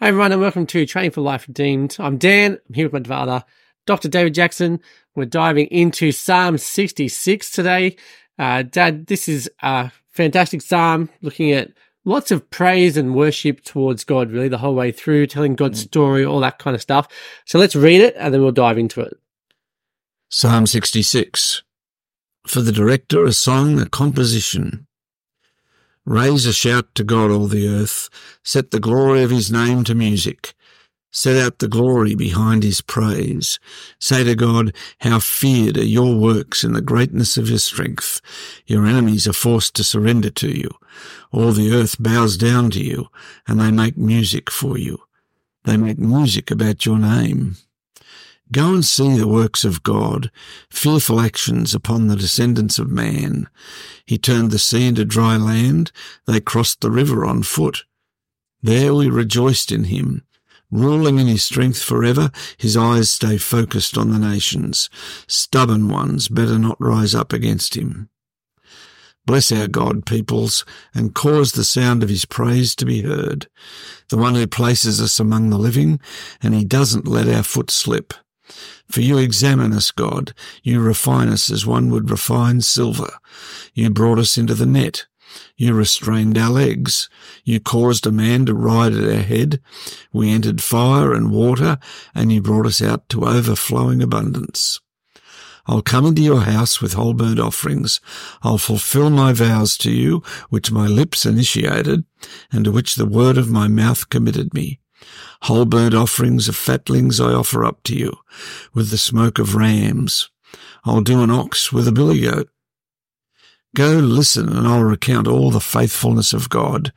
Hi, everyone, and welcome to Training for Life Redeemed. I'm Dan. I'm here with my father, Dr. David Jackson. We're diving into Psalm 66 today. Uh, Dad, this is a fantastic psalm looking at lots of praise and worship towards God, really, the whole way through, telling God's story, all that kind of stuff. So let's read it and then we'll dive into it. Psalm 66. For the director, a song, a composition. Raise a shout to God, all the earth. Set the glory of his name to music. Set out the glory behind his praise. Say to God, how feared are your works in the greatness of your strength. Your enemies are forced to surrender to you. All the earth bows down to you, and they make music for you. They make music about your name. Go and see the works of God, fearful actions upon the descendants of man. He turned the sea into dry land. They crossed the river on foot. There we rejoiced in him. Ruling in his strength forever, his eyes stay focused on the nations. Stubborn ones better not rise up against him. Bless our God, peoples, and cause the sound of his praise to be heard. The one who places us among the living, and he doesn't let our foot slip. For you examine us, God. You refine us as one would refine silver. You brought us into the net. You restrained our legs. You caused a man to ride at our head. We entered fire and water, and you brought us out to overflowing abundance. I'll come into your house with whole burnt offerings. I'll fulfill my vows to you, which my lips initiated, and to which the word of my mouth committed me. Whole burnt offerings of fatlings I offer up to you, with the smoke of rams. I'll do an ox with a billy goat. Go listen and I'll recount all the faithfulness of God,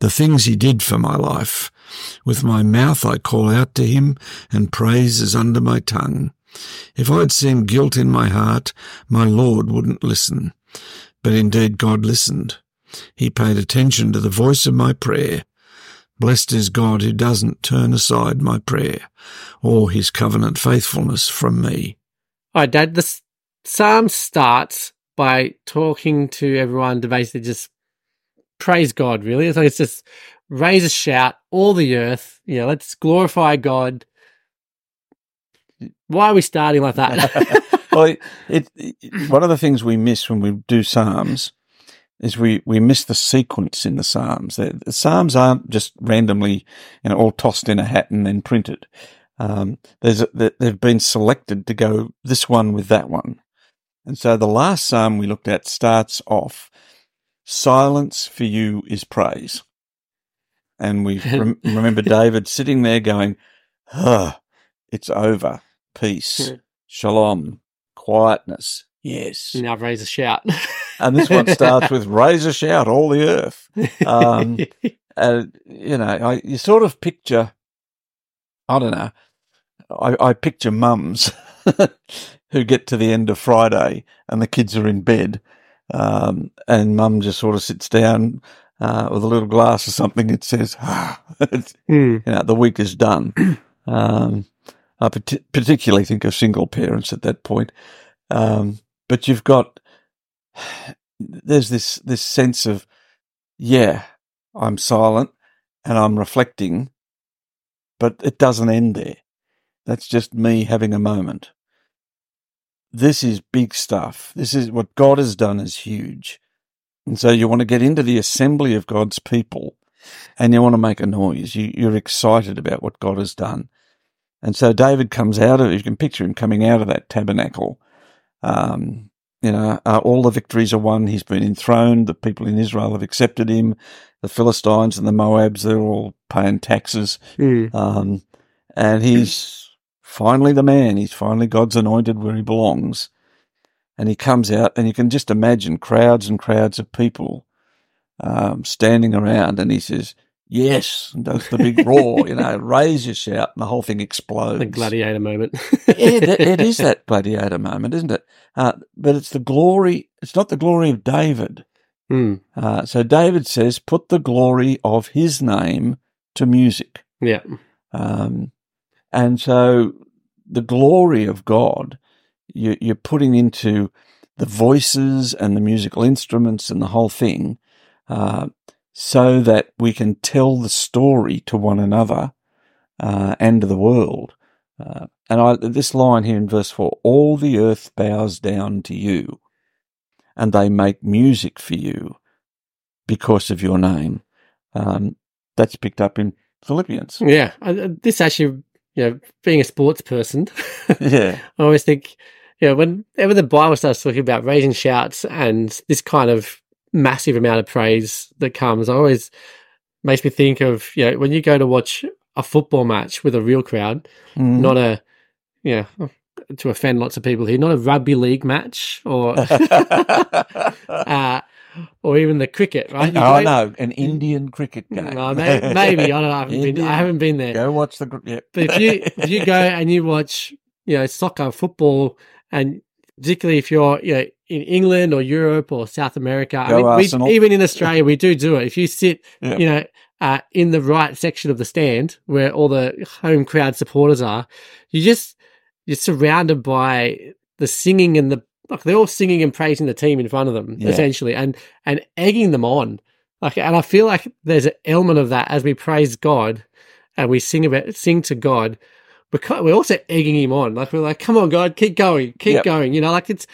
the things he did for my life. With my mouth I call out to him and praise is under my tongue. If I'd seen guilt in my heart, my Lord wouldn't listen. But indeed God listened. He paid attention to the voice of my prayer. Blessed is God who doesn't turn aside my prayer or his covenant faithfulness from me. All right, Dad, the psalm starts by talking to everyone to basically just praise God, really. It's like it's just raise a shout, all the earth, you know, let's glorify God. Why are we starting like that? well, it, it, one of the things we miss when we do Psalms is we, we miss the sequence in the Psalms. The, the Psalms aren't just randomly, you know, all tossed in a hat and then printed. Um, there's a, they've been selected to go this one with that one. And so the last Psalm we looked at starts off, silence for you is praise. And we rem- remember David sitting there going, it's over. Peace, shalom, quietness. Yes. now raise a shout. and this one starts with raise a shout, all the earth. Um, and, you know, I, you sort of picture, I don't know, I, I picture mums who get to the end of Friday and the kids are in bed. Um, and mum just sort of sits down uh, with a little glass or something. It says, ah, mm. you know, the week is done. Um, I particularly think of single parents at that point. Um, but you've got there's this this sense of yeah, I'm silent and I'm reflecting, but it doesn't end there. That's just me having a moment. This is big stuff. This is what God has done is huge. And so you want to get into the assembly of God's people and you want to make a noise. You, you're excited about what God has done. And so David comes out of, you can picture him coming out of that tabernacle um, you know, uh, all the victories are won. He's been enthroned. The people in Israel have accepted him. The Philistines and the Moabs, they're all paying taxes. Mm. Um, and he's finally the man. He's finally God's anointed where he belongs. And he comes out, and you can just imagine crowds and crowds of people um, standing around. And he says, Yes, and does the big roar, you know, raise your shout, and the whole thing explodes. The gladiator moment. yeah, it is that gladiator moment, isn't it? Uh, but it's the glory. It's not the glory of David. Mm. Uh, so David says, "Put the glory of His name to music." Yeah. Um, and so the glory of God, you, you're putting into the voices and the musical instruments and the whole thing. Uh, so that we can tell the story to one another uh, and to the world. Uh, and I, this line here in verse 4 all the earth bows down to you, and they make music for you because of your name. Um, that's picked up in Philippians. Yeah, uh, this actually, you know, being a sports person, yeah. I always think, you know, whenever the Bible starts talking about raising shouts and this kind of massive amount of praise that comes, I always makes me think of, you know, when you go to watch a football match with a real crowd, Mm. not a, you know, to offend lots of people here, not a rugby league match or, uh, or even the cricket, right? You oh, no, an Indian cricket game. No, may- maybe I don't know. I haven't, been, I haven't been there. Go watch the. Yeah. But if you if you go and you watch, you know, soccer, football, and particularly if you're, you know, in England or Europe or South America, I mean, we, even in Australia, we do do it. If you sit, Yeah. you know, uh, in the right section of the stand where all the home crowd supporters are, you just you're surrounded by the singing and the like. They're all singing and praising the team in front of them, Yeah. essentially, and and egging them on. Like, and I feel like there's an element of that as we praise God and we sing about sing to God. We're, we're also egging him on. Like we're like, come on, God, keep going, keep Yep. going. You know, like it's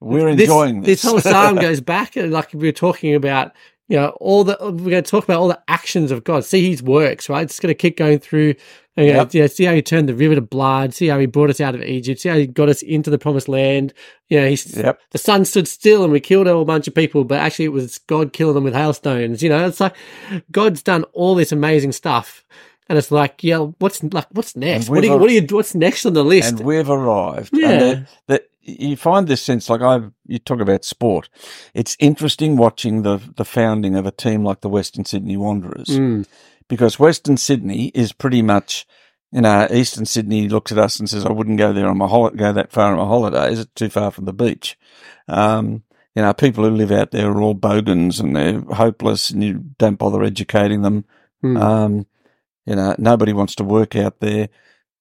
We're this, enjoying this. This whole psalm goes back, and like we were talking about, you know, all the we're going to talk about all the actions of God. See His works, right? It's going to keep going through. And, you know, Yep. know, see how He turned the river to blood. See how He brought us out of Egypt. See how He got us into the Promised Land. You know, He's Yep. the sun stood still and we killed a whole bunch of people, but actually it was God killing them with hailstones. You know, it's like God's done all this amazing stuff. And it's like, yeah, what's like, what's next? What do you, what do you, what's next on the list? and we've arrived. Yeah. That, you find this sense, like I, you talk about sport. It's interesting watching the the founding of a team like the Western Sydney Wanderers Mm, because Western Sydney is pretty much, you know, Eastern Sydney looks at us and says, "I wouldn't go there on my holiday, go that far on my holidays. It's too far from the beach." Um, you know, people who live out there are all bogans and they're hopeless, and you don't bother educating them. mm. Um, you know, nobody wants to work out there.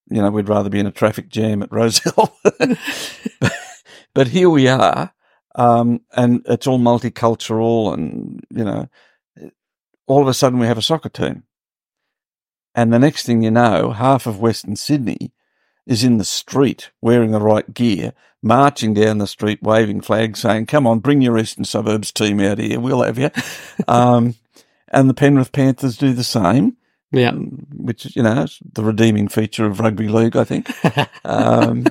You know, we'd rather be in a traffic jam at Rosehill. but here we are, um, and it's all multicultural, and you know, all of a sudden we have a soccer team, and the next thing you know, half of Western Sydney is in the street wearing the right gear, marching down the street, waving flags, saying, "Come on, bring your Eastern Suburbs team out here. We'll have you." um, and the Penrith Panthers do the same yeah. which is, you know, the redeeming feature of rugby league, I think. Um,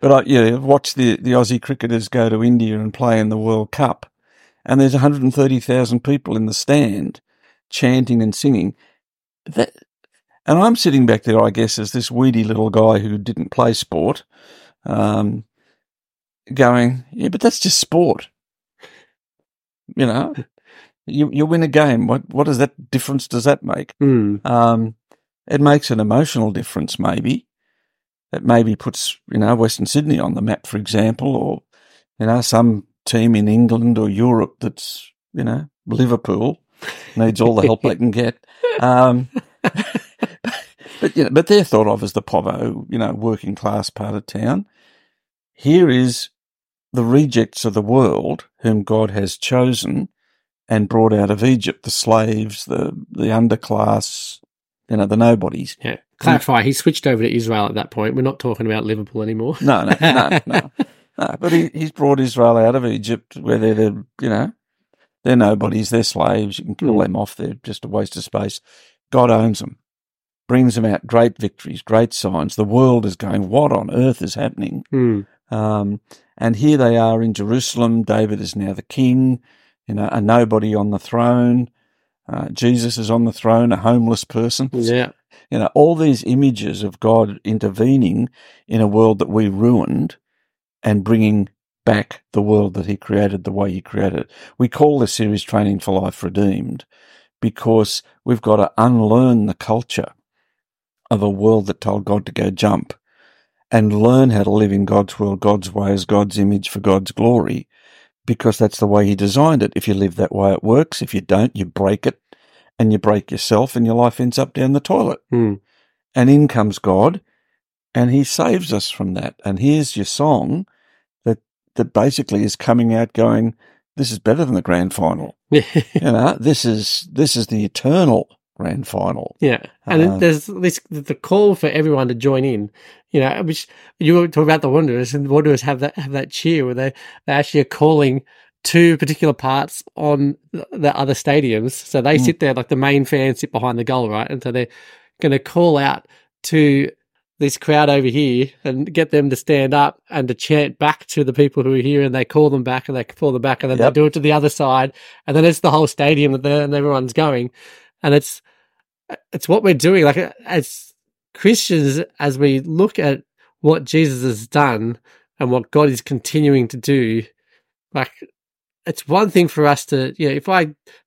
but I, you know, watch the, the Aussie cricketers go to India and play in the World Cup, and there's 130,000 people in the stand chanting and singing. That, and I'm sitting back there, I guess, as this weedy little guy who didn't play sport, um, going, yeah, but that's just sport. You know, you you win a game. What what does that difference does that make? Mm. Um, it makes an emotional difference, maybe. It maybe puts, you know, Western Sydney on the map, for example, or, you know, some team in England or Europe that's, you know, Liverpool needs all the help they can get. Um, but, you know, but they're thought of as the povo, you know, working class part of town. Here is the rejects of the world whom God has chosen and brought out of Egypt, the slaves, the, the underclass, you know, the nobodies. Yeah. Clarify, he switched over to Israel at that point. We're not talking about Liverpool anymore. No, no, no, no. no but he, he's brought Israel out of Egypt where they're, the, you know, they're nobodies, they're slaves. You can kill Mm. them off, they're just a waste of space. God owns them, brings them out great victories, great signs. The world is going, what on earth is happening? Mm. Um, and here they are in Jerusalem. David is now the king, you know, a nobody on the throne. Uh, Jesus is on the throne, a homeless person. Yeah. You know, all these images of God intervening in a world that we ruined and bringing back the world that He created the way He created it. We call this series Training for Life Redeemed because we've got to unlearn the culture of a world that told God to go jump and learn how to live in God's world, God's way as God's image for God's glory because that's the way He designed it. If you live that way, it works. If you don't, you break it and you break yourself and your life ends up down the toilet. Mm. And in comes God and he saves us from that. And here's your song that, that basically is coming out going, this is better than the grand final. You know, this is, this is the eternal grand final. Yeah, and Uh, there's this the call for everyone to join in. You know, which you were talking about the Wanderers, and the Wanderers have that have that cheer where they they actually are calling two particular parts on the- the other stadiums. So they Mm. sit there like the main fans sit behind the goal, right? And so they're going to call out to this crowd over here and get them to stand up and to chant back to the people who are here and they call them back and they call them back and then Yep. they do it to the other side and then it's the whole stadium and everyone's going and it's it's what we're doing like as christians as we look at what jesus has done and what god is continuing to do like it's one thing for us to you know if i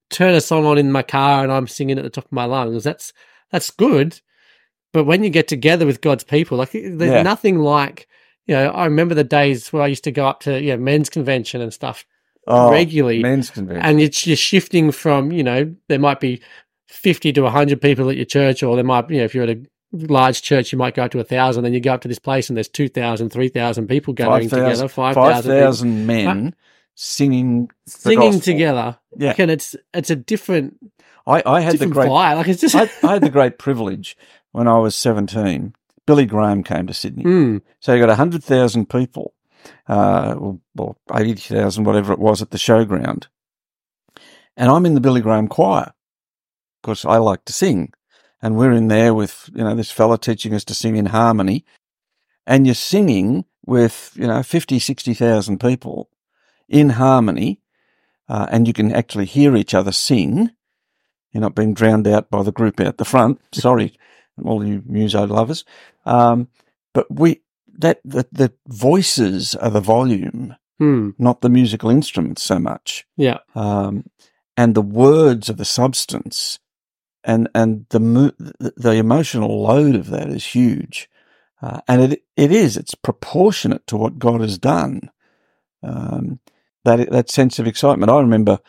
turn a song on in my car and i'm singing at the top of my lungs that's that's good but when you get together with god's people like there's Yeah. nothing like you know i remember the days where i used to go up to you know men's convention and stuff Oh, regularly men's convention. and it's you're shifting from you know there might be 50 to 100 people at your church or there might you know if you're at a large church you might go up to a thousand then you go up to this place and there's 2000 3000 people gathering 5,000 together 5000 people 5,000 men singing singing together Yeah. and it's it's a different I, I had the great like it's just I, I had the great privilege when I was 17. Billy Graham came to Sydney. Hmm. So you got 100,000 people, uh, or, or 80,000, whatever it was, at the showground. And I'm in the Billy Graham choir because I like to sing. And we're in there with, you know, this fella teaching us to sing in harmony. And you're singing with, you know, 50, 60,000 people in harmony. Uh, and you can actually hear each other sing. You're not being drowned out by the group out the front. Sorry, all you muso lovers. Um, but we, that, the, the voices are the volume, Hmm. not the musical instruments so much. yeah Um, and the words are the substance. And, and the, the, emotional load of that is huge. Uh, and it, it is, it's proportionate to what God has done. Um, that, that sense of excitement. I remember,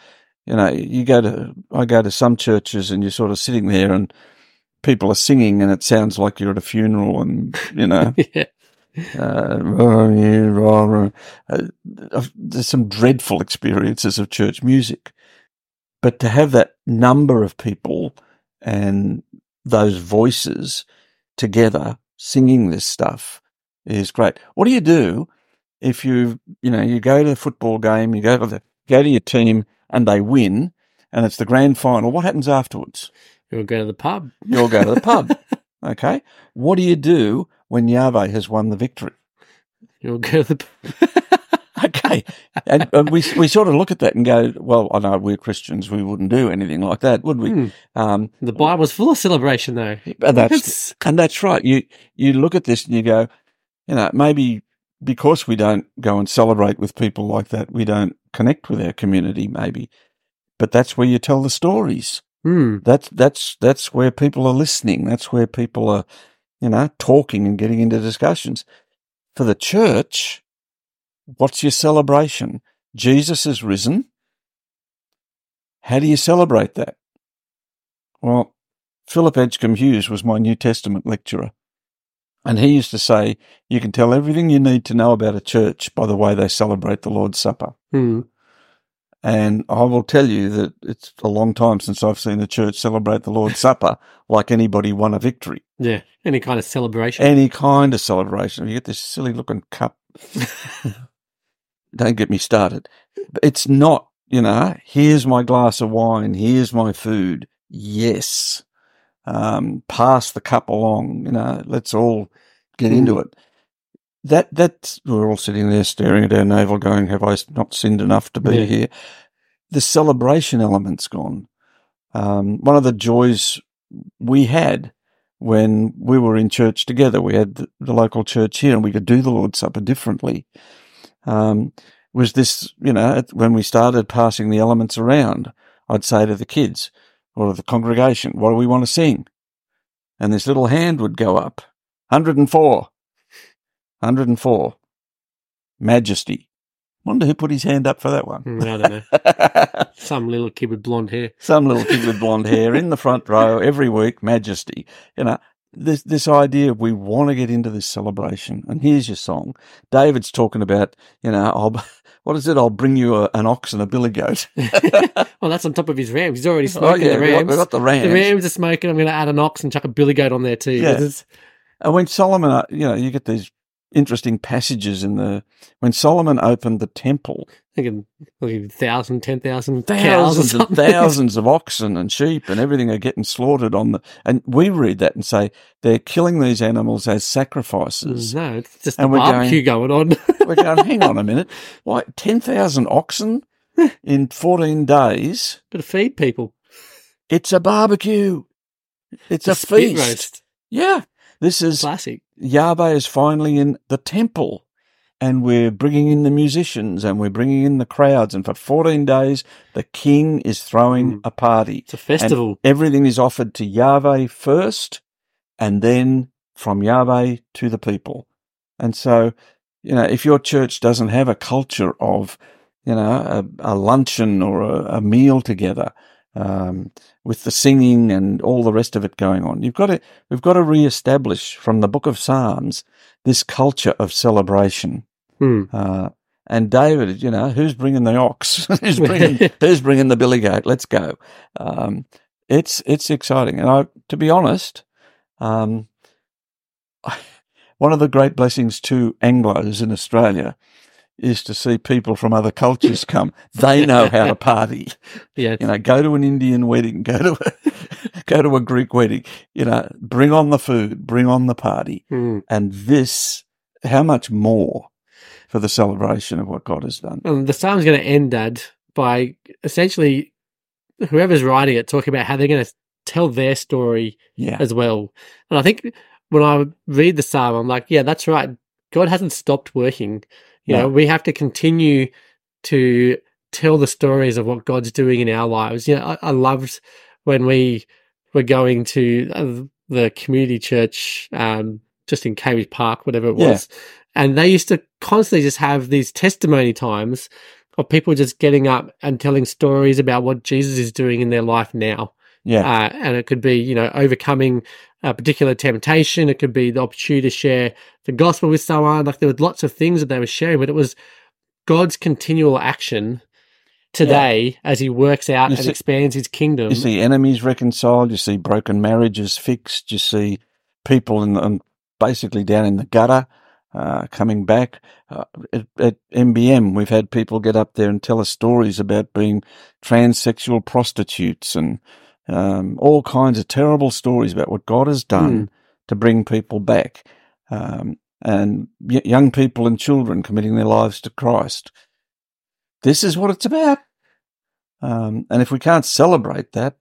you know, you go to, I go to some churches and you're sort of sitting there and people are singing and it sounds like you're at a funeral and, you know, yeah uh, uh, there's some dreadful experiences of church music. But to have that number of people and those voices together singing this stuff is great. What do you do if you, you know, you go to the football game, you go to the, go to your team and they win and it's the grand final? What happens afterwards? you'll go to the pub You'll go to the pub. Okay. What do you do when Yahweh has won the victory? you'll go to the Okay. And, and we, we sort of look at that and go, well, I know we're Christians. We wouldn't do anything like that, would we? Hmm. Um, the bible's full of celebration though and that's, It's- and that's right. You, you look at this and you go, you know, maybe because we don't go and celebrate with people like that, we don't connect with our community, maybe. But that's where you tell the stories. Hmm. That's, that's, that's where people are listening. That's where people are, you know, talking and getting into discussions. For the church, what's your celebration? Jesus is risen. How do you celebrate that? Well, Philip Edgcumbe Hughes was my New Testament lecturer. And he used to say, you can tell everything you need to know about a church by the way they celebrate the Lord's Supper. Hmm. And I will tell you that it's a long time since I've seen a church celebrate the Lord's Supper like anybody won a victory. yeah any kind of celebration Any kind of celebration. You get this silly looking cup. Don't get me started. It's not, you know, here's my glass of wine, here's my food. Yes. Um, pass the cup along, you know, let's all get into it. That, that's, we're all sitting there staring at our navel going, have I not sinned enough to be Yeah. here? The celebration element's gone. Um, one of the joys we had when we were in church together, we had the, the local church here and we could do the Lord's Supper differently. Um, was this, you know, when we started passing the elements around, I'd say to the kids or the congregation, what do we want to sing? And this little hand would go up. 104. 104. Majesty. Wonder who put his hand up for that one. Hmm, I don't know. Some little kid with blonde hair. Some little kid with blonde hair in the front row every week, majesty. You know, this, this idea of we want to get into this celebration. And here's your song. David's talking about, you know, I'll, what is it? I'll bring you a, an ox and a billy goat. well, that's on top of his rams. He's already smoking oh, yeah, the rams. we got the rams. The rams are smoking. I'm going to add an ox and chuck a billy goat on there too. Yeah. And when Solomon, uh, you know, you get these interesting passages in the when Solomon opened the temple, thinking like, thousand, ten thousand thousands and thousands of oxen and sheep and everything are getting slaughtered on the. And we read that and say they're killing these animals as sacrifices. no, it's just And a we're going- barbecue going, on. We're going, hang on a minute, why ten thousand oxen in fourteen days? Got to feed people. It's a barbecue. It's a spit feast. roast. Yeah, this is Classic. Yahweh is finally in the temple and we're bringing in the musicians and we're bringing in the crowds. And for 14 days, the king is throwing Mm. a party. It's a festival. And everything is offered to Yahweh first and then from Yahweh to the people. And so, you know, if your church doesn't have a culture of, you know, a, a luncheon or a, a meal together, um, with the singing and all the rest of it going on, you've got to, we've got to re-establish from the book of Psalms this culture of celebration. Hmm. Uh, and David, you know, who's bringing the ox? who's bringing who's bringing the billy goat? Let's go. Um, it's it's exciting, and I, to be honest, um, one of the great blessings to Anglo's in Australia is to see people from other cultures come. They know how to party. Yeah. You know, go to an Indian wedding, go to a, go to a Greek wedding. You know, bring on the food, bring on the party, Hmm. and this. How much more for the celebration of what God has done? And the psalm's going to end, Dad, by essentially whoever's writing it talking about how they're going to tell their story Yeah, as well. And I think when I read the psalm, I'm like, yeah, that's right. God hasn't stopped working. You No. know, we have to continue to tell the stories of what God's doing in our lives. You know, I, I loved when we were going to uh, the community church, um, just in Cambridge Park, whatever it Yeah. was. And they used to constantly just have these testimony times of people just getting up and telling stories about what Jesus is doing in their life now yeah, uh, and it could be you know overcoming a particular temptation it could be the opportunity to share the gospel with someone like there were lots of things that they were sharing but it was god's continual action today as he works out You and see- expands his kingdom You see enemies reconciled. You see broken marriages fixed. You see people in the, um, basically down in the gutter uh, coming back. Uh, at, at MBM, we've had people get up there and tell us stories about being transsexual prostitutes and um, all kinds of terrible stories about what God has done to bring people back. Um, and y- young people and children committing their lives to Christ. This is what it's about. Um, and if we can't celebrate that,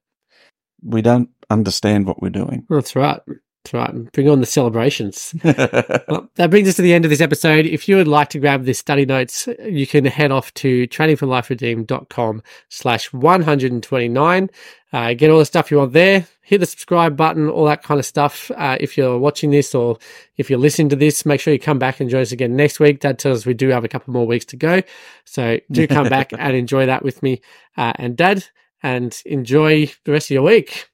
we don't understand what we're doing. that's right that's right bring on the celebrations Well, that brings us to the end of this episode. If you would like to grab the study notes, you can head off to trainingforliferedeemed.com slash 129. Uh, get all the stuff you want there. Hit the subscribe button, all that kind of stuff. Uh, if you're watching this or if you're listening to this, make sure you come back and join us again next week. Dad tells us we do have a couple more weeks to go. So do come back and enjoy that with me uh, and Dad and enjoy the rest of your week.